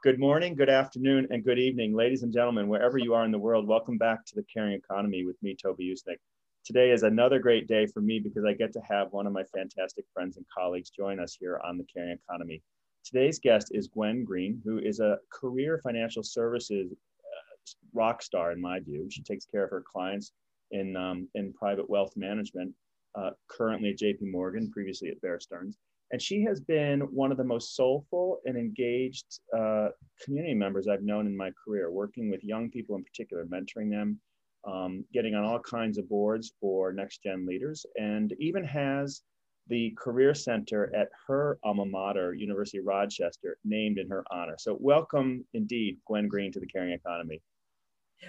Good morning, good afternoon, and good evening, ladies and gentlemen, wherever you are in the world. Welcome back to the Caring Economy with me, Toby Usnik. Today is another great day for me because I get to have one of my fantastic friends and colleagues join us here on the Caring Economy. Today's guest is Gwen Greene, who is a career financial services uh, rock star in my view. She takes care of her clients in, um, in private wealth management, uh, currently at JP Morgan, previously at Bear Stearns. And she has been one of the most soulful and engaged uh, community members I've known in my career, working with young people in particular, mentoring them, um, getting on all kinds of boards for next gen leaders, and even has the Career Center at her alma mater, University of Rochester, named in her honor. So, welcome indeed, Gwen Greene, to the Caring Economy.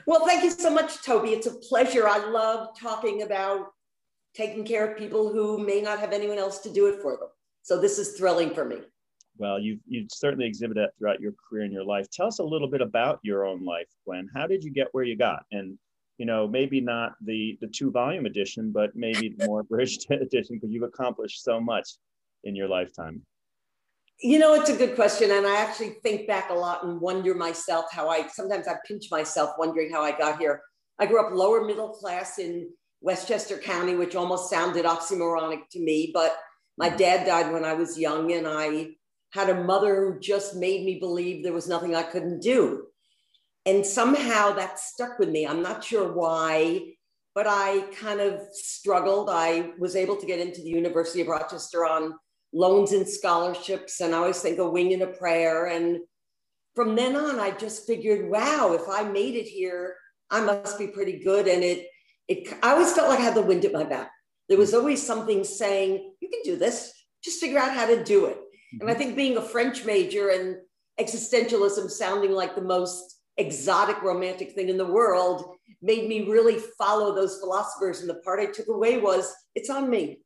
Well, thank you so much, Toby. It's a pleasure. I love talking about taking care of people who may not have anyone else to do it for them. So this is thrilling for me. Well, you you certainly exhibited that throughout your career and your life. Tell us a little bit about your own life, Gwen. How did you get where you got? And you know, maybe not the the two volume edition, but maybe the more abridged edition, because you've accomplished so much in your lifetime. You know, it's a good question, and I actually think back a lot and wonder myself how I sometimes I pinch myself wondering how I got here. I grew up lower middle class in Westchester County, which almost sounded oxymoronic to me, but my dad died when I was young, and I had a mother who just made me believe there was nothing I couldn't do. And somehow that stuck with me. I'm not sure why, but I kind of struggled. I was able to get into the University of Rochester on loans and scholarships, and I always think a wing and a prayer. And from then on, I just figured, wow, if I made it here, I must be pretty good. And it, it, I always felt like I had the wind at my back there was always something saying, you can do this, just figure out how to do it. Mm-hmm. And I mm-hmm. think being a French major and existentialism sounding like the most exotic romantic thing in the world made me really follow those philosophers. And the part I took away was, it's on me.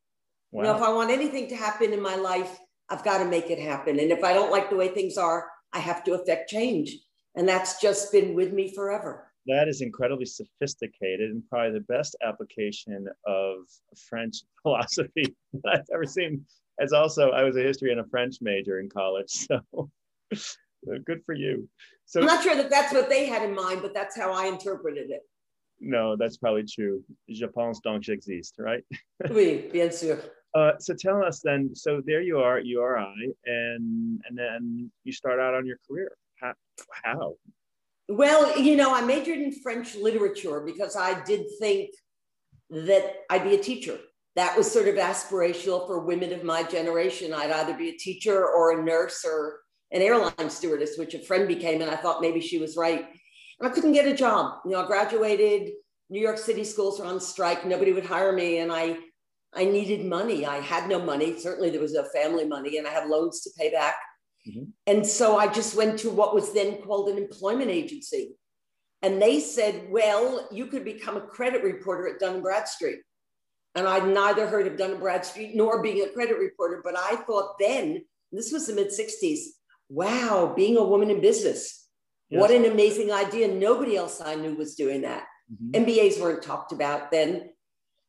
Wow. You know, if I want anything to happen in my life, I've got to make it happen. And if I don't like the way things are, I have to affect change. And that's just been with me forever that is incredibly sophisticated and probably the best application of French philosophy that I've ever seen. As also, I was a history and a French major in college, so good for you. So I'm not sure that that's what they had in mind, but that's how I interpreted it. No, that's probably true. Je pense donc j'existe, right? oui, bien sûr. Uh, so tell us then. So there you are, URI, and and then you start out on your career. How? how? Well, you know, I majored in French literature because I did think that I'd be a teacher. That was sort of aspirational for women of my generation. I'd either be a teacher or a nurse or an airline stewardess, which a friend became, and I thought maybe she was right. And I couldn't get a job. You know, I graduated, New York City schools were on strike, nobody would hire me, and I I needed money. I had no money. Certainly there was no family money, and I had loans to pay back. Mm-hmm. And so I just went to what was then called an employment agency. And they said, well, you could become a credit reporter at Dun & Bradstreet. And I'd neither heard of Dun & Bradstreet nor being a credit reporter, but I thought then, this was the mid 60s, wow, being a woman in business. Yes. What an amazing idea. Nobody else I knew was doing that. Mm-hmm. MBAs weren't talked about then.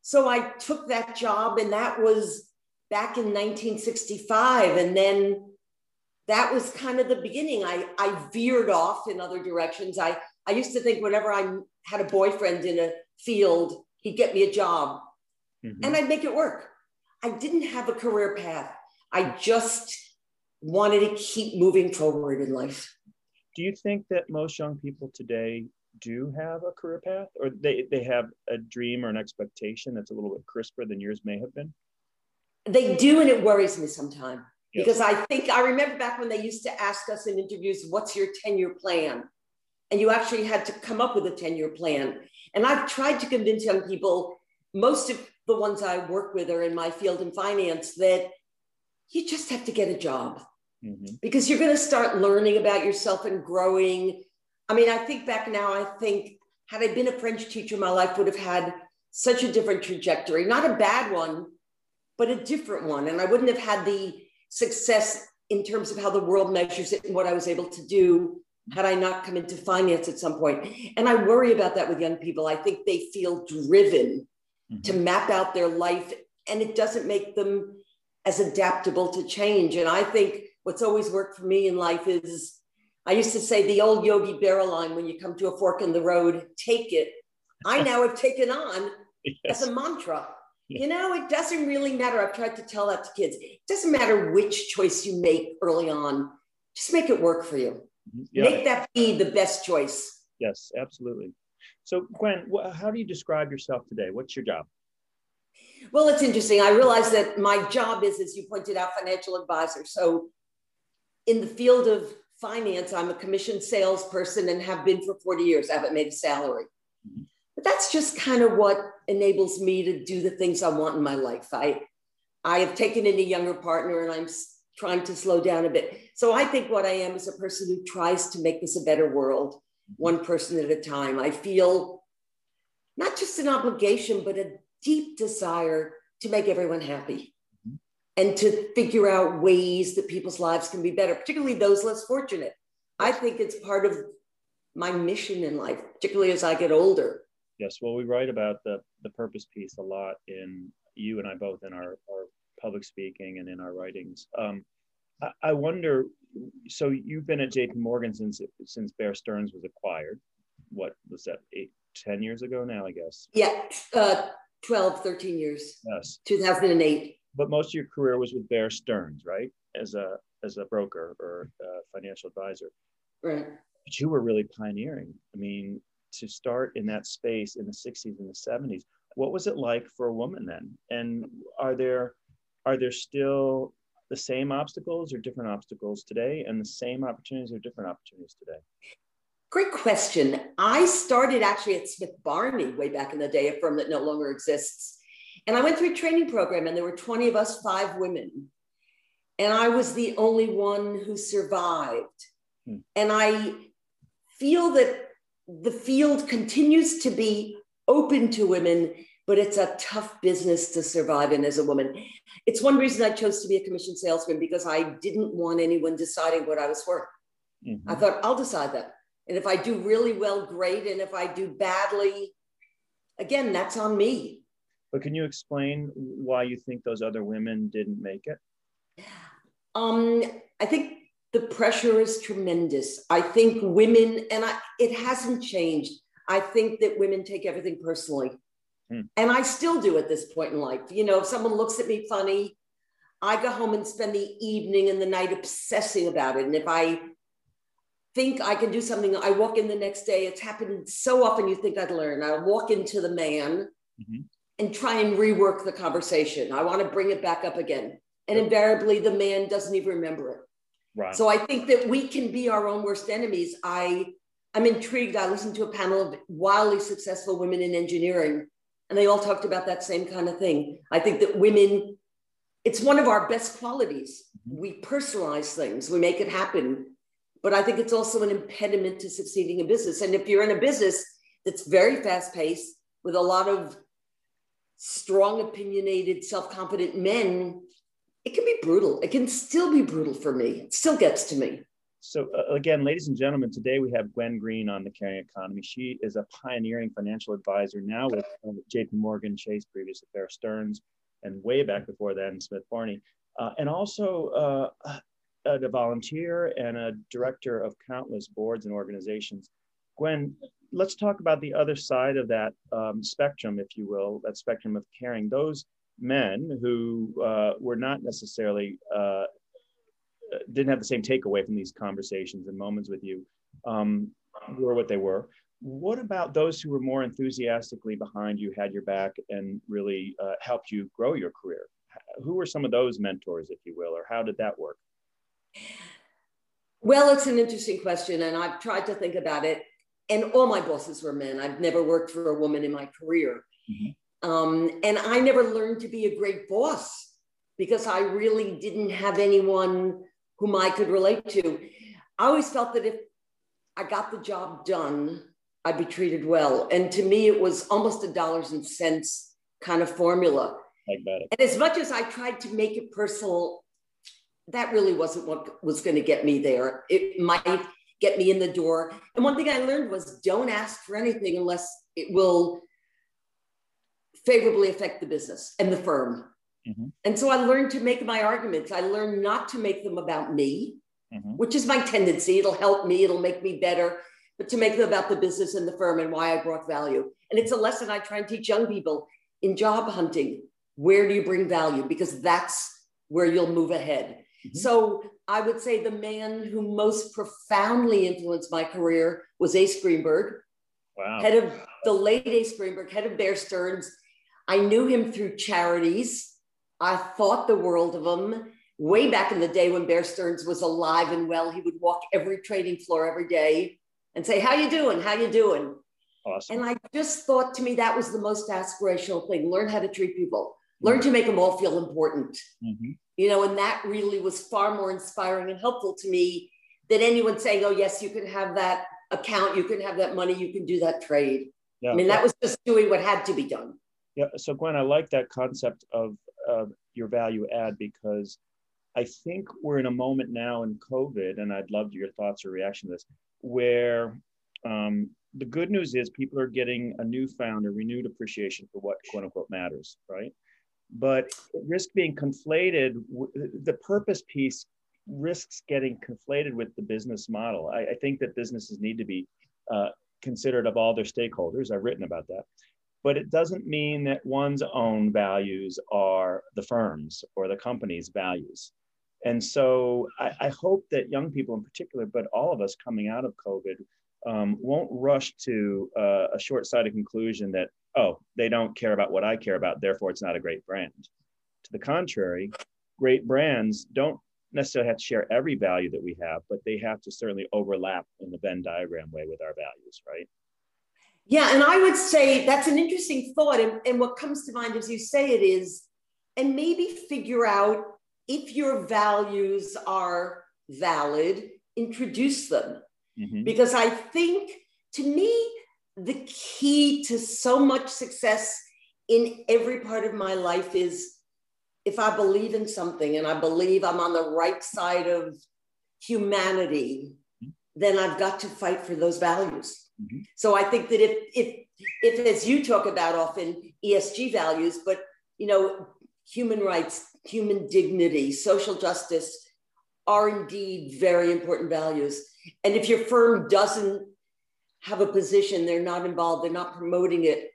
So I took that job, and that was back in 1965. And then that was kind of the beginning. I, I veered off in other directions. I, I used to think whenever I had a boyfriend in a field, he'd get me a job mm-hmm. and I'd make it work. I didn't have a career path. I just wanted to keep moving forward in life. Do you think that most young people today do have a career path or they, they have a dream or an expectation that's a little bit crisper than yours may have been? They do, and it worries me sometimes because I think I remember back when they used to ask us in interviews, what's your 10 year plan? And you actually had to come up with a 10 year plan. And I've tried to convince young people, most of the ones I work with are in my field in finance, that you just have to get a job mm-hmm. because you're going to start learning about yourself and growing. I mean, I think back now, I think had I been a French teacher, my life would have had such a different trajectory, not a bad one, but a different one. And I wouldn't have had the success in terms of how the world measures it and what I was able to do had I not come into finance at some point. And I worry about that with young people. I think they feel driven mm-hmm. to map out their life, and it doesn't make them as adaptable to change. And I think what's always worked for me in life is I used to say the old Yogi Berra line when you come to a fork in the road, take it. I now have taken on yes. as a mantra. You know, it doesn't really matter. I've tried to tell that to kids. It doesn't matter which choice you make early on, just make it work for you. Mm-hmm. Yeah. Make that be the best choice. Yes, absolutely. So, Gwen, how do you describe yourself today? What's your job? Well, it's interesting. I realize that my job is, as you pointed out, financial advisor. So, in the field of finance, I'm a commissioned salesperson and have been for 40 years. I haven't made a salary. Mm-hmm. That's just kind of what enables me to do the things I want in my life. I, I have taken in a younger partner and I'm trying to slow down a bit. So I think what I am is a person who tries to make this a better world, one person at a time. I feel not just an obligation, but a deep desire to make everyone happy mm-hmm. and to figure out ways that people's lives can be better, particularly those less fortunate. I think it's part of my mission in life, particularly as I get older. Yes, well, we write about the, the purpose piece a lot in you and I both in our, our public speaking and in our writings. Um, I, I, wonder, so you've been at JP Morgan since, since Bear Stearns was acquired. What was that, eight, 10 years ago now, I guess? Yeah, uh, 12, 13 years. Yes. 2008. But most of your career was with Bear Stearns, right? As a, as a broker or a financial advisor. Right. But you were really pioneering. I mean, to start in that space in the 60s and the 70s what was it like for a woman then? And are there are there still the same obstacles or different obstacles today and the same opportunities or different opportunities today? Great question. I started actually at smith barney way back in the day a firm that no longer exists. And i went through a training program and there were 20 of us five women. And i was the only one who survived. Hmm. and i feel that the field continues to be open to women, but it's a tough business to survive in as a woman. It's one reason I chose to be a commission salesman because I didn't want anyone deciding what I was worth. Mm-hmm. I thought, I'll decide that. And if I do really well, great. And if I do badly, again, that's on me. But can you explain why you think those other women didn't make it? Um, I think the pressure is tremendous. I think women, and I, it hasn't changed. I think that women take everything personally. Hmm. And I still do at this point in life. You know, if someone looks at me funny, I go home and spend the evening and the night obsessing about it. And if I think I can do something, I walk in the next day. It's happened so often you think I'd learn. I walk into the man mm-hmm. and try and rework the conversation. I want to bring it back up again. And invariably, the man doesn't even remember it. Right. So I think that we can be our own worst enemies. I I'm intrigued. I listened to a panel of wildly successful women in engineering, and they all talked about that same kind of thing. I think that women, it's one of our best qualities. Mm-hmm. We personalize things, we make it happen. But I think it's also an impediment to succeeding in business. And if you're in a business that's very fast paced with a lot of strong, opinionated, self confident men, it can be brutal. It can still be brutal for me. It still gets to me. So uh, again, ladies and gentlemen, today we have Gwen Greene on the Caring Economy. She is a pioneering financial advisor now with uh, JP Morgan Chase, previous at Bear Stearns, and way back before then, Smith Barney. Uh, and also uh, a volunteer and a director of countless boards and organizations. Gwen, let's talk about the other side of that um, spectrum, if you will, that spectrum of caring. Those men who uh, were not necessarily uh, didn't have the same takeaway from these conversations and moments with you um, were what they were. What about those who were more enthusiastically behind you, had your back, and really uh, helped you grow your career? Who were some of those mentors, if you will, or how did that work? Well, it's an interesting question, and I've tried to think about it. And all my bosses were men. I've never worked for a woman in my career. Mm-hmm. Um, and I never learned to be a great boss because I really didn't have anyone whom I could relate to. I always felt that if I got the job done, I'd be treated well. And to me, it was almost a dollars and cents kind of formula. And as much as I tried to make it personal, that really wasn't what was going to get me there. It might get me in the door. And one thing I learned was don't ask for anything unless it will favorably affect the business and the firm. Mm-hmm. And so I learned to make my arguments. I learned not to make them about me. mm-hmm. which is my tendency. It'll help me, it'll make me better, but to make them about the business and the firm and why I brought value. And it's a lesson I try and teach young people in job hunting. Where do you bring value? Because that's where you'll move ahead. Mm-hmm. So I would say the man who most profoundly influenced my career was Ace Greenberg, wow. head of the late Ace Greenberg, head of Bear Stearns. I knew him through charities. I thought the world of him. Way back in the day when Bear Stearns was alive and well, he would walk every trading floor every day and say, "How you doing? How you doing?" Awesome. And I just thought to me that was the most aspirational thing: learn how to treat people, learn mm-hmm. to make them all feel important. Mm-hmm. You know, and that really was far more inspiring and helpful to me than anyone saying, "Oh, yes, you can have that account, you can have that money, you can do that trade." Yeah. I mean, that was just doing what had to be done. Yeah. So, Gwen, I like that concept of uh, your value add because I think we're in a moment now in COVID, and I'd love your thoughts or reaction to this, where um, the good news is people are getting a newfound or renewed appreciation for what quote unquote matters, right? But risk being conflated, the purpose piece risks getting conflated with the business model. I, I think that businesses need to be uh, considered of all their stakeholders. I've written about that but it doesn't mean that one's own values are the firm's or the company's values. And so I, I hope that young people in particular, but all of us coming out of COVID, um, won't rush to uh, a short sighted conclusion that, oh, they don't care about what I care about, therefore it's not a great brand. To the contrary, great brands don't necessarily have to share every value that we have, but they have to certainly overlap in the Venn diagram way with our values, right? Yeah, and I would say that's an interesting thought. And, and what comes to mind as you say it is, and maybe figure out if your values are valid, introduce them. Mm-hmm. Because I think to me, the key to so much success in every part of my life is if I believe in something and I believe I'm on the right side of humanity, mm-hmm. then I've got to fight for those values. Mm-hmm. So I think that if, if, if, as you talk about often, ESG values, but you know, human rights, human dignity, social justice are indeed very important values. And if your firm doesn't have a position, they're not involved, they're not promoting it,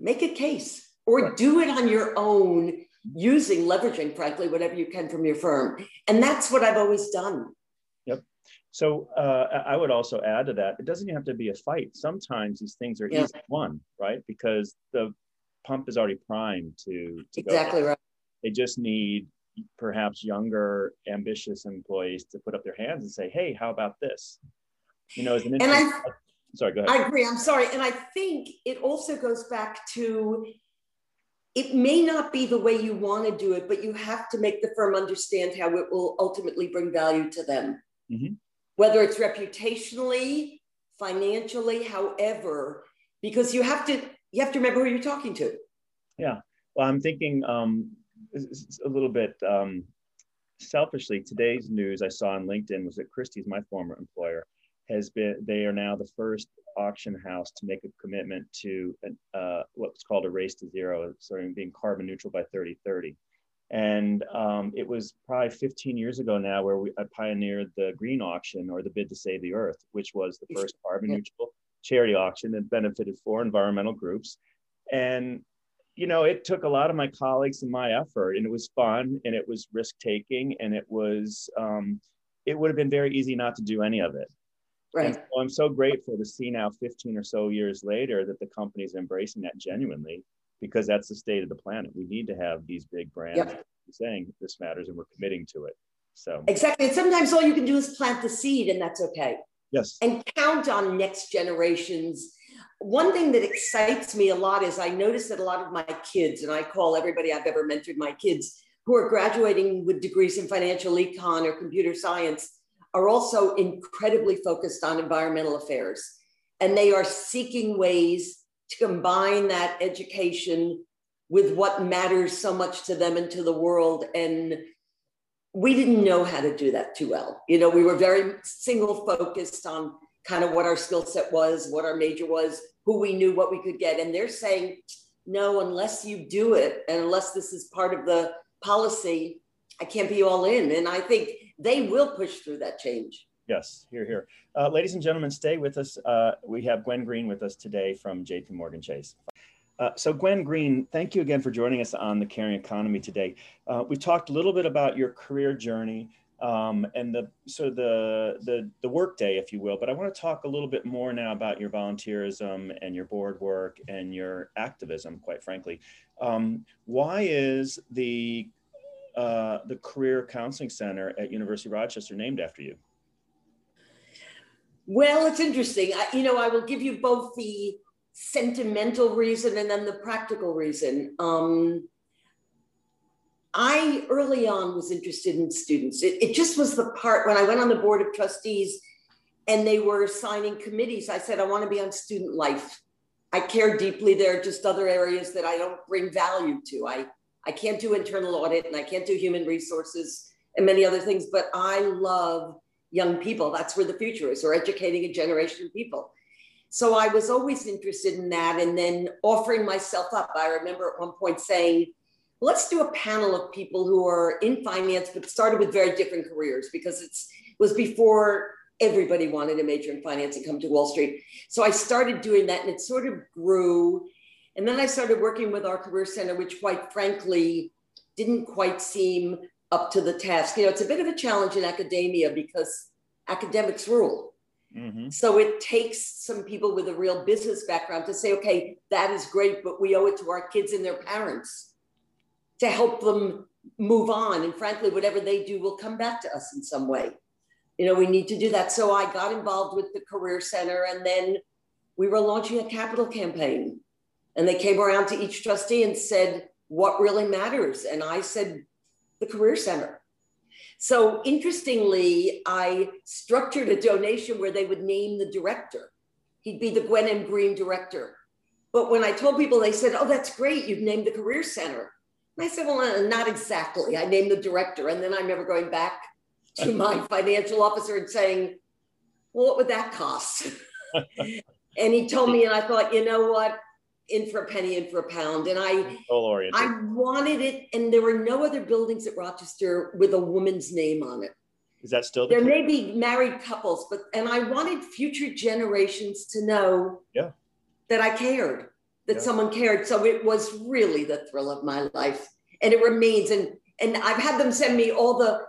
make a case or do it on your own using leveraging, frankly, whatever you can from your firm. And that's what I've always done. So uh, I would also add to that, it doesn't have to be a fight. Sometimes these things are yeah. easy won, right? Because the pump is already primed to, to exactly right. They just need perhaps younger, ambitious employees to put up their hands and say, "Hey, how about this?" You know, as an and I, sorry, go ahead. I agree. I'm sorry, and I think it also goes back to it may not be the way you want to do it, but you have to make the firm understand how it will ultimately bring value to them. Mm-hmm whether it's reputationally, financially, however, because you have to you have to remember who you're talking to. Yeah. Well, I'm thinking um, a little bit um, selfishly. Today's news I saw on LinkedIn was that Christie's, my former employer, has been. They are now the first auction house to make a commitment to uh, what's called a race to zero, sort being carbon neutral by 2030. And um, it was probably 15 years ago now where we, I pioneered the green auction or the bid to save the earth, which was the first carbon neutral charity auction that benefited four environmental groups. And, you know, it took a lot of my colleagues and my effort and it was fun and it was risk taking and it was, um, it would have been very easy not to do any of it. Right. So I'm so grateful to see now 15 or so years later that the company is embracing that genuinely because that's the state of the planet. We need to have these big brands yep. saying this matters and we're committing to it. So exactly. And sometimes all you can do is plant the seed and that's okay. Yes. And count on next generations. One thing that excites me a lot is I notice that a lot of my kids, and I call everybody I've ever mentored my kids who are graduating with degrees in financial econ or computer science, are also incredibly focused on environmental affairs. And they are seeking ways to combine that education with what matters so much to them and to the world. And we didn't know how to do that too well. You know, we were very single focused on kind of what our skill set was, what our major was, who we knew, what we could get. And they're saying, no, unless you do it and unless this is part of the policy, I can't be all in. And I think they will push through that change. Yes, here, here. Uh, ladies and gentlemen, stay with us. Uh, we have Gwen Greene with us today from JP Morgan Chase. Uh, so Gwen Greene, thank you again for joining us on the Caring Economy today. Uh, we talked a little bit about your career journey um, and the so the the the work day, if you will. But I want to talk a little bit more now about your volunteerism and your board work and your activism. Quite frankly, um, why is the uh, the Career Counseling Center at University of Rochester named after you? Well, it's interesting. I, you know, I will give you both the sentimental reason and then the practical reason. Um, I early on was interested in students. It, it, just was the part when I went on the board of trustees and they were assigning committees. I said, I want to be on student life. I care deeply. There are just other areas that I don't bring value to. I, I can't do internal audit and I can't do human resources and many other things, but I love young people. That's where the future is, or educating a generation of people. So I was always interested in that and then offering myself up. I remember at one point saying, let's do a panel of people who are in finance, but started with very different careers because it was before everybody wanted to major in finance and come to Wall Street. So I started doing that and it sort of grew. And then I started working with our career center, which quite frankly didn't quite seem up to the task. You know, it's a bit of a challenge in academia because academics rule. Mm-hmm. So it takes some people with a real business background to say, okay, that is great, but we owe it to our kids and their parents to help them move on. And frankly, whatever they do will come back to us in some way. You know, we need to do that. So I got involved with the Career Center and then we were launching a capital campaign. And they came around to each trustee and said, What really matters? And I said, The Career Center. So interestingly, I structured a donation where they would name the director. He'd be the Gwen M. Greene director. But when I told people, they said, Oh, that's great. You've named the Career Center. And I said, well, uh, not exactly. I named the director. And then I remember going back to my financial officer and saying, well, what would that cost? and he told me, and I thought, you know what? In for a penny, in for a pound. And I, I wanted it. And there were no other buildings at Rochester with a woman's name on it. Is that still the there case? may be married couples, but and I wanted future generations to know yeah. that I cared that yeah. someone cared. So it was really the thrill of my life. And it remains. And and I've had them send me all the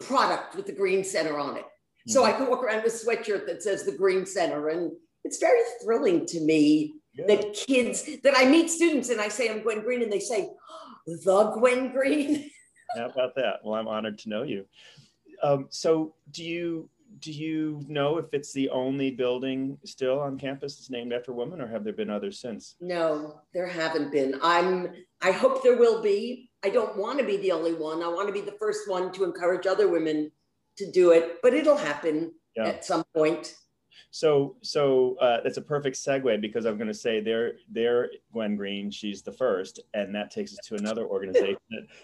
product with the Greene Center on it. Mm-hmm. So I can walk around with a sweatshirt that says the Greene Center. And it's very thrilling to me yeah. that kids that I meet students and I say I'm Gwen Greene and they say, oh, the Gwen Greene. How about that? Well, I'm honored to know you. Um, so do you do you know if it's the only building still on campus that's named after women or have there been others since no there haven't been i'm i hope there will be i don't want to be the only one i want to be the first one to encourage other women to do it but it'll happen yeah. at some point so so uh, that's a perfect segue because i'm going to say there there gwen greene she's the first and that takes us to another organization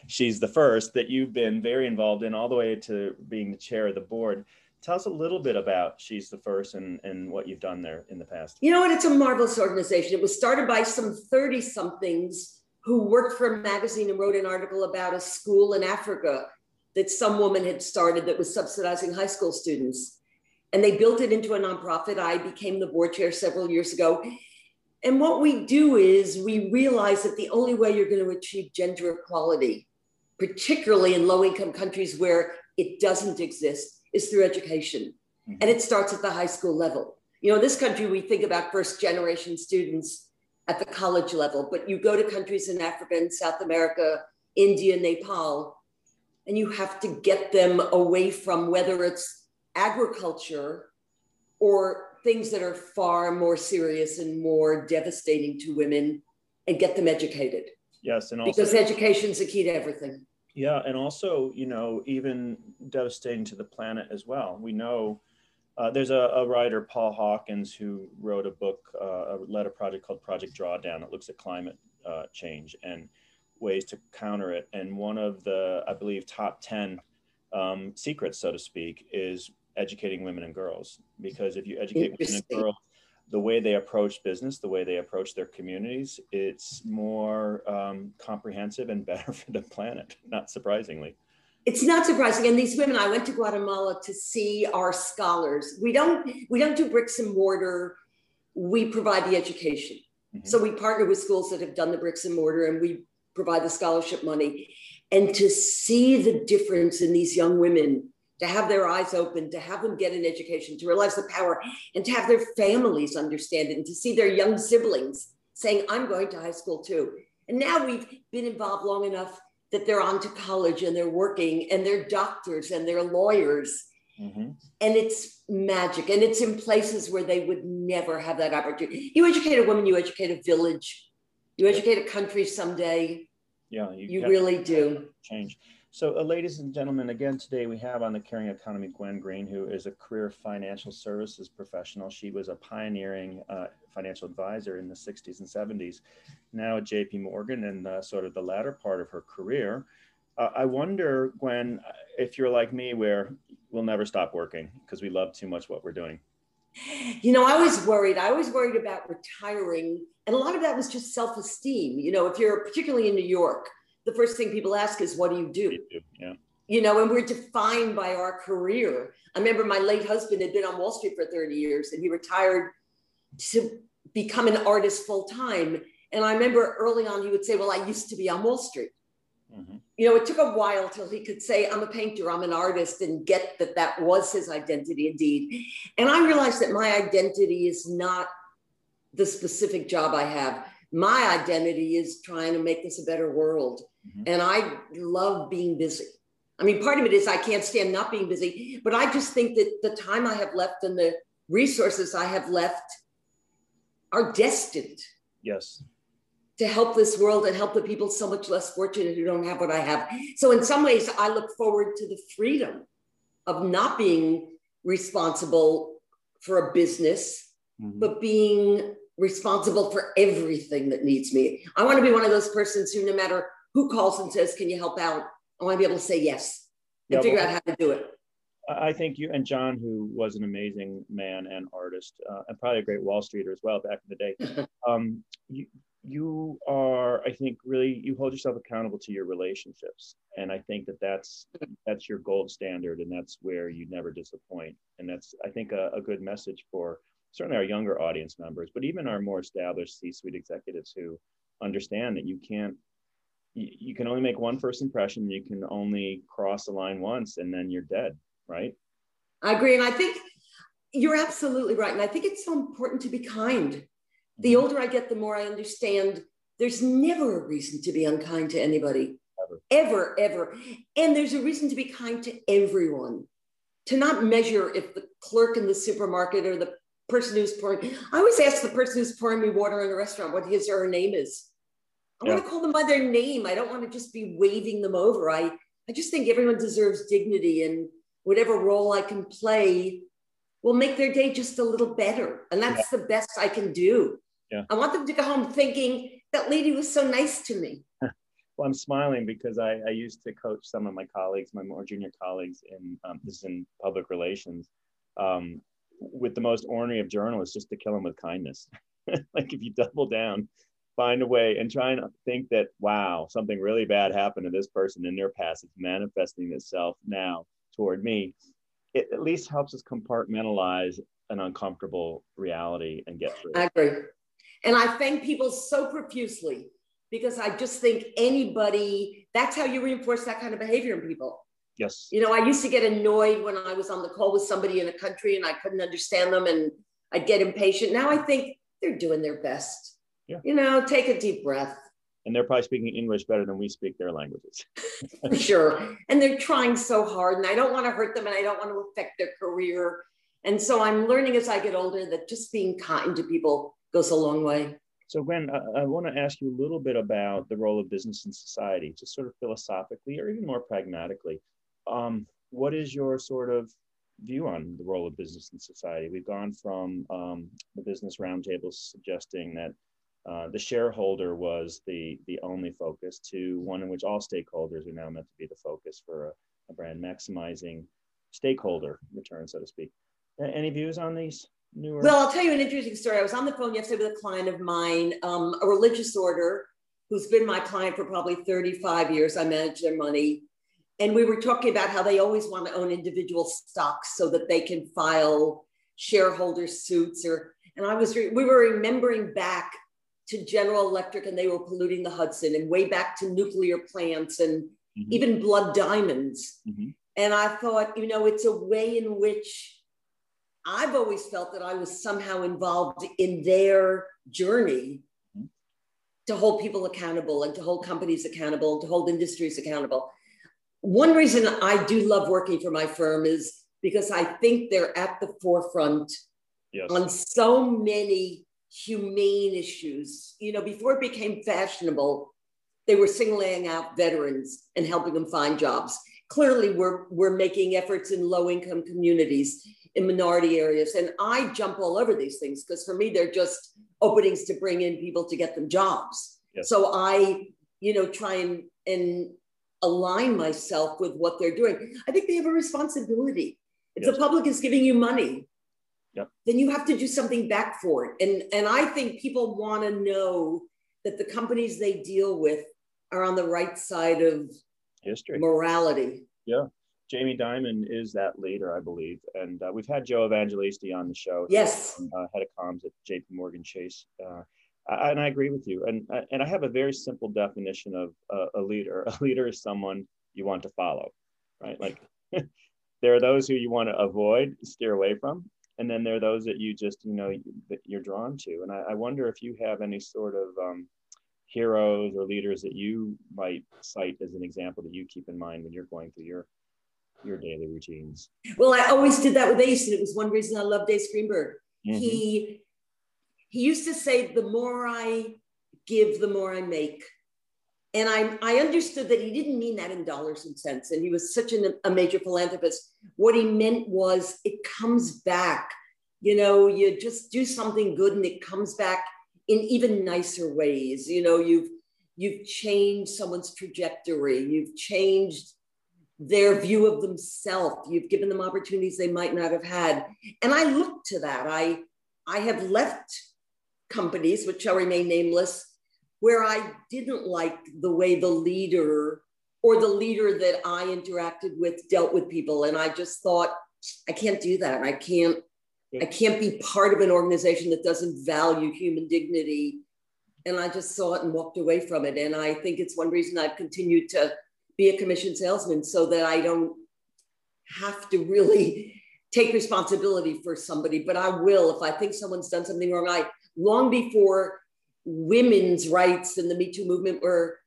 she's the first that you've been very involved in all the way to being the chair of the board Tell us a little bit about She's the First and, and what you've done there in the past. You know what? It's a marvelous organization. It was started by some 30 somethings who worked for a magazine and wrote an article about a school in Africa that some woman had started that was subsidizing high school students. And they built it into a nonprofit. I became the board chair several years ago. And what we do is we realize that the only way you're going to achieve gender equality, particularly in low income countries where it doesn't exist, is through education. Mm-hmm. And it starts at the high school level. You know, in this country, we think about first generation students at the college level, but you go to countries in Africa and South America, India, Nepal, and you have to get them away from whether it's agriculture or things that are far more serious and more devastating to women and get them educated. Yes, and also because education is the key to everything. Yeah, and also, you know, even devastating to the planet as well. We know uh, there's a, a, writer, Paul Hawken, who wrote a book, uh, led a project called Project Drawdown that looks at climate uh, change and ways to counter it. And one of the, I believe, top 10 um, secrets, so to speak, is educating women and girls. Because if you educate women and girls, the way they approach business, the way they approach their communities, it's more um, comprehensive and better for the planet, not surprisingly. it's not surprising. And these women, I went to Guatemala to see our scholars. We don't we don't do bricks and mortar. We provide the education. Mm-hmm. So we partner with schools that have done the bricks and mortar, and we provide the scholarship money. And to see the difference in these young women, to have their eyes open, to have them get an education, to realize the power, and to have their families understand it, and to see their young siblings saying, "I'm going to high school too." And now we've been involved long enough that they're on to college and they're working and they're doctors and they're lawyers. Mm-hmm. And it's magic. And it's in places where they would never have that opportunity. You educate a woman, you educate a village, you educate a country someday. Yeah, you, you really do. Change. So, uh, ladies and gentlemen, again today we have on the Caring Economy Gwen Greene, who is a career financial services professional. She was a pioneering uh, financial advisor in the 60s and 70s, now at JP Morgan and uh, sort of the latter part of her career. Uh, I wonder, Gwen, if you're like me, where we'll never stop working because we love too much what we're doing. You know, I was worried. I was worried about retiring. And a lot of that was just self esteem. You know, if you're particularly in New York, the first thing people ask is, What do you do? Yeah. You know, and we're defined by our career. I remember my late husband had been on Wall Street for 30 years and he retired to become an artist full time. And I remember early on, he would say, Well, I used to be on Wall Street. Mm-hmm. You know, it took a while till he could say, I'm a painter, I'm an artist, and get that that was his identity indeed. And I realized that my identity is not the specific job I have. My identity is trying to make this a better world. Mm-hmm. And I love being busy. I mean, part of it is I can't stand not being busy, but I just think that the time I have left and the resources I have left are destined. Yes. To help this world and help the people so much less fortunate who don't have what I have. So, in some ways, I look forward to the freedom of not being responsible for a business, mm-hmm. but being responsible for everything that needs me. I want to be one of those persons who, no matter who calls and says, Can you help out? I want to be able to say yes and yeah, figure well, out how to do it. I think you and John, who was an amazing man and artist, uh, and probably a great Wall Streeter as well back in the day, um, you, you are, I think, really you hold yourself accountable to your relationships, and I think that that's that's your gold standard, and that's where you never disappoint, and that's I think a, a good message for certainly our younger audience members, but even our more established C-suite executives who understand that you can't you, can only make one first impression. You can only cross the line once and then you're dead right? I agree. And i think you're absolutely right. And i think it's so important to be kind. The mm-hmm. older i get the more i understand there's never a reason to be unkind to anybody. Ever. Ever, ever. and there's a reason to be kind to everyone. To not measure if the clerk in the supermarket or the person who's pouring i always ask the person who's pouring me water in a restaurant what his or her name is I yeah. want to call them by their name. I don't want to just be waving them over. I, I just think everyone deserves dignity and whatever role I can play will make their day just a little better. And that's yeah. the best I can do. Yeah. I want them to go home thinking that lady was so nice to me. well, I'm smiling because I, I used to coach some of my colleagues, my more junior colleagues in um, this is in public relations, um, with the most ornery of journalists, just to kill them with kindness. like if you double down find a way and try and think that wow something really bad happened to this person in their past. It's manifesting itself now toward me. It at least helps us compartmentalize an uncomfortable reality and get through i agree. And i thank people so profusely because i just think anybody that's how you reinforce that kind of behavior in people. Yes. You know i used to get annoyed when i was on the call with somebody in a country and i couldn't understand them and i'd get impatient. Now i think they're doing their best yeah. You know, take a deep breath. And they're probably speaking English better than we speak their languages. Sure. And they're trying so hard, and I don't want to hurt them and I don't want to affect their career. And so I'm learning as I get older that just being kind to people goes a long way. So, Gwen, I, I want to ask you a little bit about the role of business in society, just sort of philosophically or even more pragmatically. Um, what is your sort of view on the role of business in society? We've gone from um, the business roundtables suggesting that uh, the shareholder was the the only focus to one in which all stakeholders are now meant to be the focus for a, a brand maximizing stakeholder return so to speak. Any views on these newer? Well i'll tell you an interesting story. I was on the phone yesterday with a client of mine um, a religious order who's been my client for probably 35 years. I manage their money. And we were talking about how they always want to own individual stocks so that they can file shareholder suits or and i was re- we were remembering back to general electric and they were polluting the hudson and way back to nuclear plants and mm-hmm. even blood diamonds mm-hmm. and i thought you know it's a way in which i've always felt that i was somehow involved in their journey mm-hmm. to hold people accountable and to hold companies accountable and to hold industries accountable one reason I do love working for my firm is because I think they're at the forefront yes. on so many humane issues. You know, before it became fashionable, they were singling out veterans and helping them find jobs. Clearly, we're, we're making efforts in low income communities, in minority areas. And I jump all over these things because for me, they're just openings to bring in people to get them jobs. Yes. So I, you know, try and, and align myself with what they're doing. I think they have a responsibility. If yes. the public is giving you money, yep. then you have to do something back for it. And, and I think people want to know that the companies they deal with are on the right side of history, morality. Yeah. Jamie Dimon is that leader, I believe. And uh, we've had Joe Evangelisti on the show. Yes. Uh, head of comms at JP Morgan Chase. Uh, I, and I agree with you. And and I have a very simple definition of a, a leader. A leader is someone you want to follow, right? Like there are those who you want to avoid, steer away from, and then there are those that you just you know that you're drawn to. And I, I wonder if you have any sort of um, heroes or leaders that you might cite as an example that you keep in mind when you're going through your your daily routines. Well, I always did that with Ace, and it was one reason I loved Dave Greenberg. Mm-hmm. He he used to say, the more I give, the more I make. And I, I understood that he didn't mean that in dollars and cents. And he was such an, a major philanthropist. What he meant was it comes back. You know, you just do something good and it comes back in even nicer ways. You know, you've you've changed someone's trajectory, you've changed their view of themselves, you've given them opportunities they might not have had. And I look to that. I I have left companies, which shall remain nameless, where I didn't like the way the leader or the leader that I interacted with dealt with people. And I just thought, I can't do that. I can't, I can't be part of an organization that doesn't value human dignity. And I just saw it and walked away from it. And I think it's one reason I've continued to be a commission salesman so that I don't have to really take responsibility for somebody, but I will. If I think someone's done something wrong, I long before women's rights and the Me Too movement were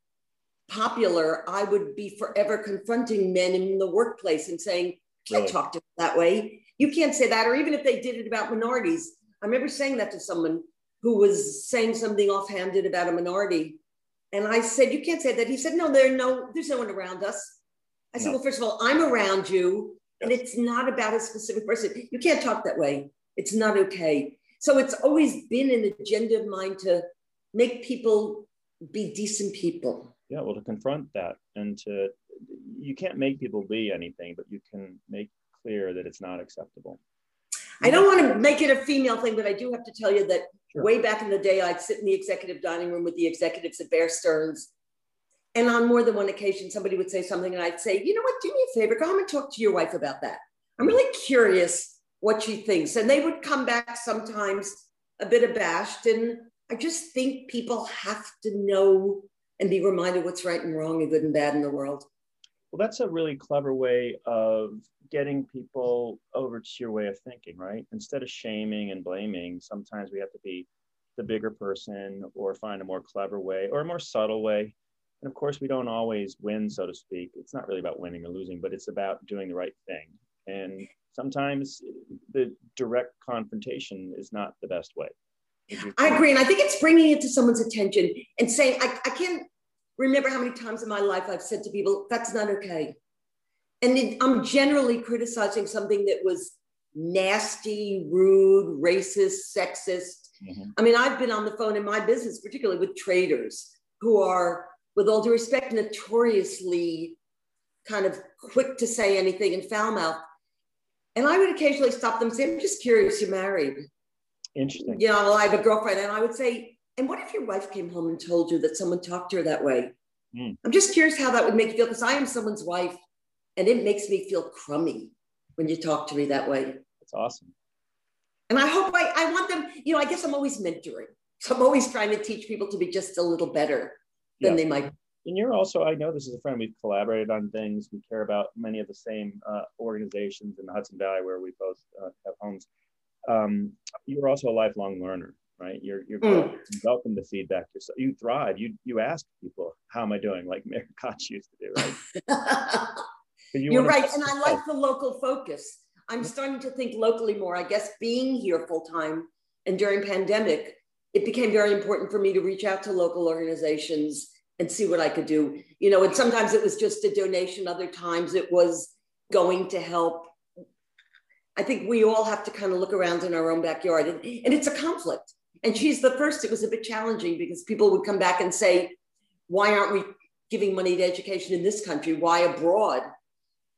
popular, I would be forever confronting men in the workplace and saying, can't really? talk to them that way. You can't say that. Or even if they did it about minorities. I remember saying that to someone who was saying something offhanded about a minority. And I said, You can't say that. He said, No, there no, there's no one around us. I said, no. Well, first of all, I'm around you, and it's not about a specific person. You can't talk that way. It's not okay. So it's always been an agenda of mine to make people be decent people. Yeah, well, to confront that and to, you can't make people be anything, but you can make clear that it's not acceptable. I don't want to make it a female thing, but I do have to tell you that sure. way back in the day, I'd sit in the executive dining room with the executives at Bear Stearns. And on more than one occasion, somebody would say something, and I'd say, You know what? Do me a favor, come and talk to your wife about that. I'm really curious what she thinks. And they would come back sometimes a bit abashed. And I just think people have to know and be reminded what's right and wrong and good and bad in the world. Well, that's a really clever way of getting people over to your way of thinking, right? Instead of shaming and blaming, sometimes we have to be the bigger person or find a more clever way or a more subtle way. And of course, we don't always win, so to speak. It's not really about winning or losing, but it's about doing the right thing. And sometimes the direct confrontation is not the best way. I agree. And I think it's bringing it to someone's attention and saying, I, I can't remember how many times in my life I've said to people, that's not okay. And it, I'm generally criticizing something that was nasty, rude, racist, sexist. Mm-hmm. I mean, I've been on the phone in my business, particularly with traders who are, with all due respect, notoriously kind of quick to say anything and foul mouth. And I would occasionally stop them and say, I'm just curious, you're married. Interesting. Know, well, I have a girlfriend. And I would say, and what if your wife came home and told you that someone talked to her that way? Mm. I'm just curious how that would make you feel because I am someone's wife And it makes me feel crummy when you talk to me that way. That's awesome. And I hope I, I want them, you know, I guess I'm always mentoring. So I'm always trying to teach people to be just a little better than yeah. they might. And you're also, I know this is a friend, we've collaborated on things. We care about many of the same uh, organizations in the Hudson Valley where we both uh, have homes. Um, you're also a lifelong learner, right? You're, you're mm. welcome to feedback. You're, you thrive. You, you ask people, how am I doing? Like Mayor Koch used to do, right? you are right. And I like the local focus. I'm starting to think locally more. I guess being here full time and during pandemic, it became very important for me to reach out to local organizations and see what I could do. You know, and sometimes it was just a donation, other times it was going to help. I think we all have to kind of look around in our own backyard, and, and it's a conflict. And She's the First, it was a bit challenging because people would come back and say, Why aren't we giving money to education in this country? Why abroad?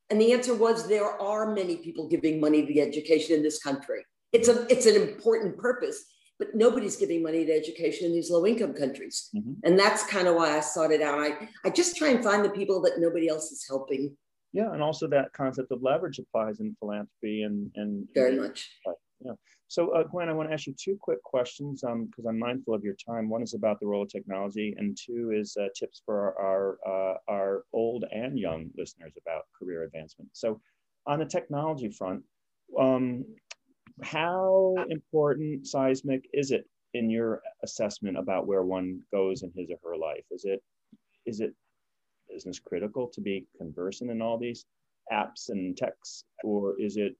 And the answer was there are many people giving money to education in this country. It's a it's an important purpose, but nobody's giving money to education in these low income countries. Mm-hmm. And that's kind of why I sought it out. I, I just try and find the people that nobody else is helping. Yeah, and also that concept of leverage applies in philanthropy and and very much. Yeah. So uh, Gwen, I want to ask you two quick questions because um, I'm mindful of your time. One is about the role of technology, and two is uh, tips for our our, uh, our old and young listeners about career advancement. So, on the technology front, um, how important seismic is it in your assessment about where one goes in his or her life? Is it is it business critical to be conversant in all these apps and texts, or is it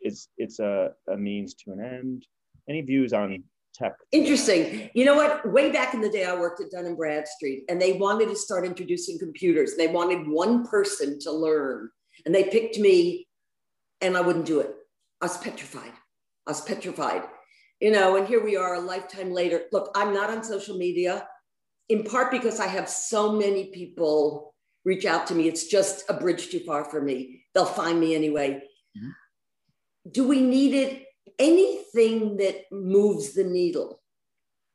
it's it's a, a means to an end? Any views on tech? Interesting. You know what? Way back in the day, I worked at Dun and Bradstreet, and they wanted to start introducing computers. They wanted one person to learn, and they picked me, and I wouldn't do it. I was petrified. I was petrified. You know, and here we are a lifetime later. Look, I'm not on social media, in part because I have so many people reach out to me. It's just a bridge too far for me. They'll find me anyway. Mm-hmm. Do we need it? Anything that moves the needle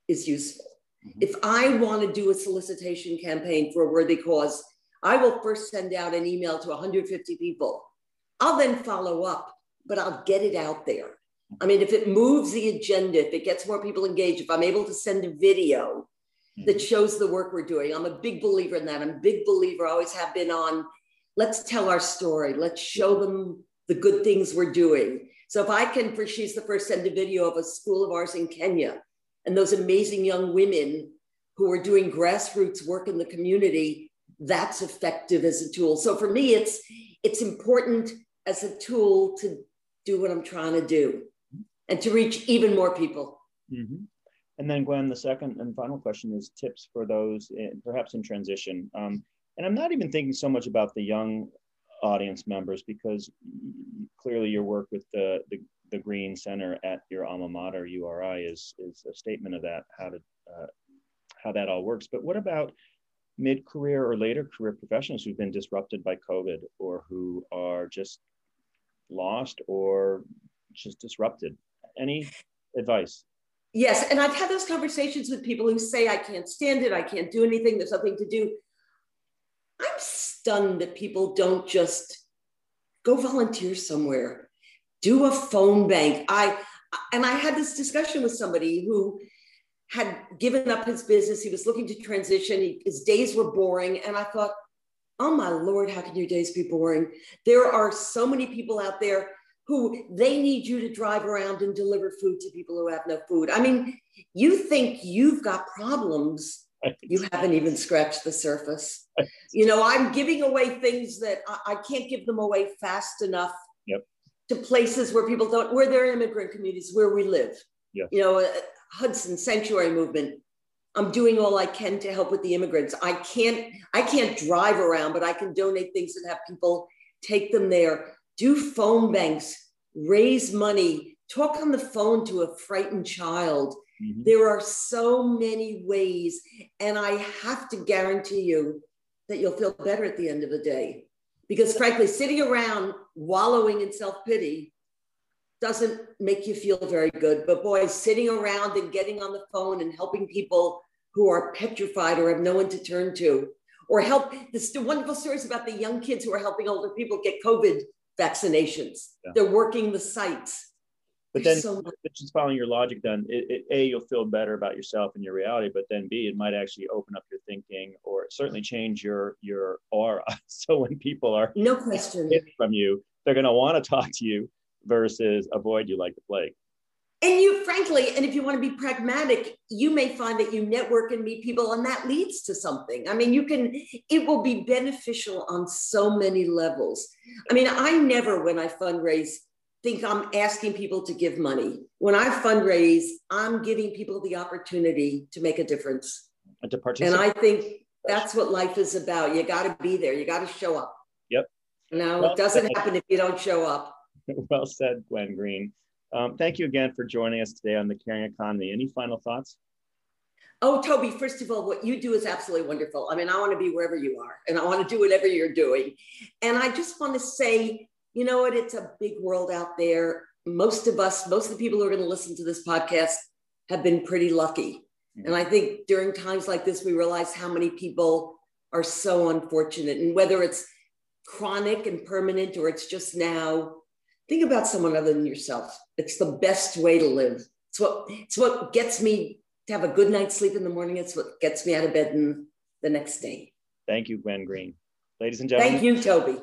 is useful. Mm-hmm. If I want to do a solicitation campaign for a worthy cause, I will first send out an email to 150 people. I'll then follow up, but I'll get it out there. I mean, if it moves the agenda, if it gets more people engaged, if I'm able to send a video that mm-hmm. shows the work we're doing, I'm a big believer in that. I'm a big believer, I always have been on let's tell our story, let's show them the good things we're doing. So if I can, for She's the First, send a video of a school of ours in Kenya and those amazing young women who are doing grassroots work in the community, that's effective as a tool. So for me, it's it's important as a tool to do what I'm trying to do and to reach even more people. Mm-hmm. And then, Gwen, the second and final question is tips for those in, perhaps in transition. Um, and I'm not even thinking so much about the young audience members because clearly your work with the, the, the Greene Center at your alma mater, URI, is, is a statement of that, how, to, uh, how that all works. But what about mid career or later career professionals who've been disrupted by COVID or who are just lost or just disrupted any advice? Yes, and I've had those conversations with people who say, I can't stand it, I can't do anything, there's nothing to do. I'm stunned that people don't just go volunteer somewhere, do a phone bank. I and I had this discussion with somebody who had given up his business. He was looking to transition. He, his days were boring, and I thought, oh my lord, how can your days be boring? There are so many people out there who they need you to drive around and deliver food to people who have no food. I mean, you think you've got problems, you haven't even scratched the surface. You know, I'm giving away things that I, I can't give them away fast enough yep. to places where people don't, where there are immigrant communities where we live. Yes. You know, uh, Hudson Sanctuary Movement. I'm doing all I can to help with the immigrants. I can't, I can't drive around, but I can donate things and have people take them there do phone banks, raise money, talk on the phone to a frightened child. Mm-hmm. There are so many ways. And I have to guarantee you that you'll feel better at the end of the day. Because frankly, sitting around wallowing in self pity doesn't make you feel very good. But boy, sitting around and getting on the phone and helping people who are petrified or have no one to turn to, or help the wonderful stories about the young kids who are helping older people get COVID vaccinations. Yeah. They're working the sites. But There's then, so just following your logic, then it, it, a you'll feel better about yourself and your reality. But then b it might actually open up your thinking, or certainly change your your aura. So when people are no question from you, they're going to want to talk to you versus avoid you like the plague. And you, frankly, and if you want to be pragmatic, you may find that you network and meet people, and that leads to something. I mean, you can, it will be beneficial on so many levels. I mean, I never, when I fundraise, think I'm asking people to give money. When I fundraise, I'm giving people the opportunity to make a difference. And to participate. And I think that's what life is about. You got to be there, you got to show up. Yep. No, well, it doesn't happen if you don't show up. Well said, Gwen Greene. Um, thank you again for joining us today on the Caring Economy. Any final thoughts? Oh, Toby, first of all, what you do is absolutely wonderful. I mean, I want to be wherever you are and I want to do whatever you're doing. And I just want to say, you know what? It's a big world out there. Most of us, most of the people who are going to listen to this podcast have been pretty lucky. And I think during times like this, we realize how many people are so unfortunate. And whether it's chronic and permanent or it's just now, think about someone other than yourself. It's the best way to live. It's what it's what gets me to have a good night's sleep in the morning. It's what gets me out of bed in the next day. Thank you, Gwen Greene. Ladies and gentlemen. Thank you, Toby.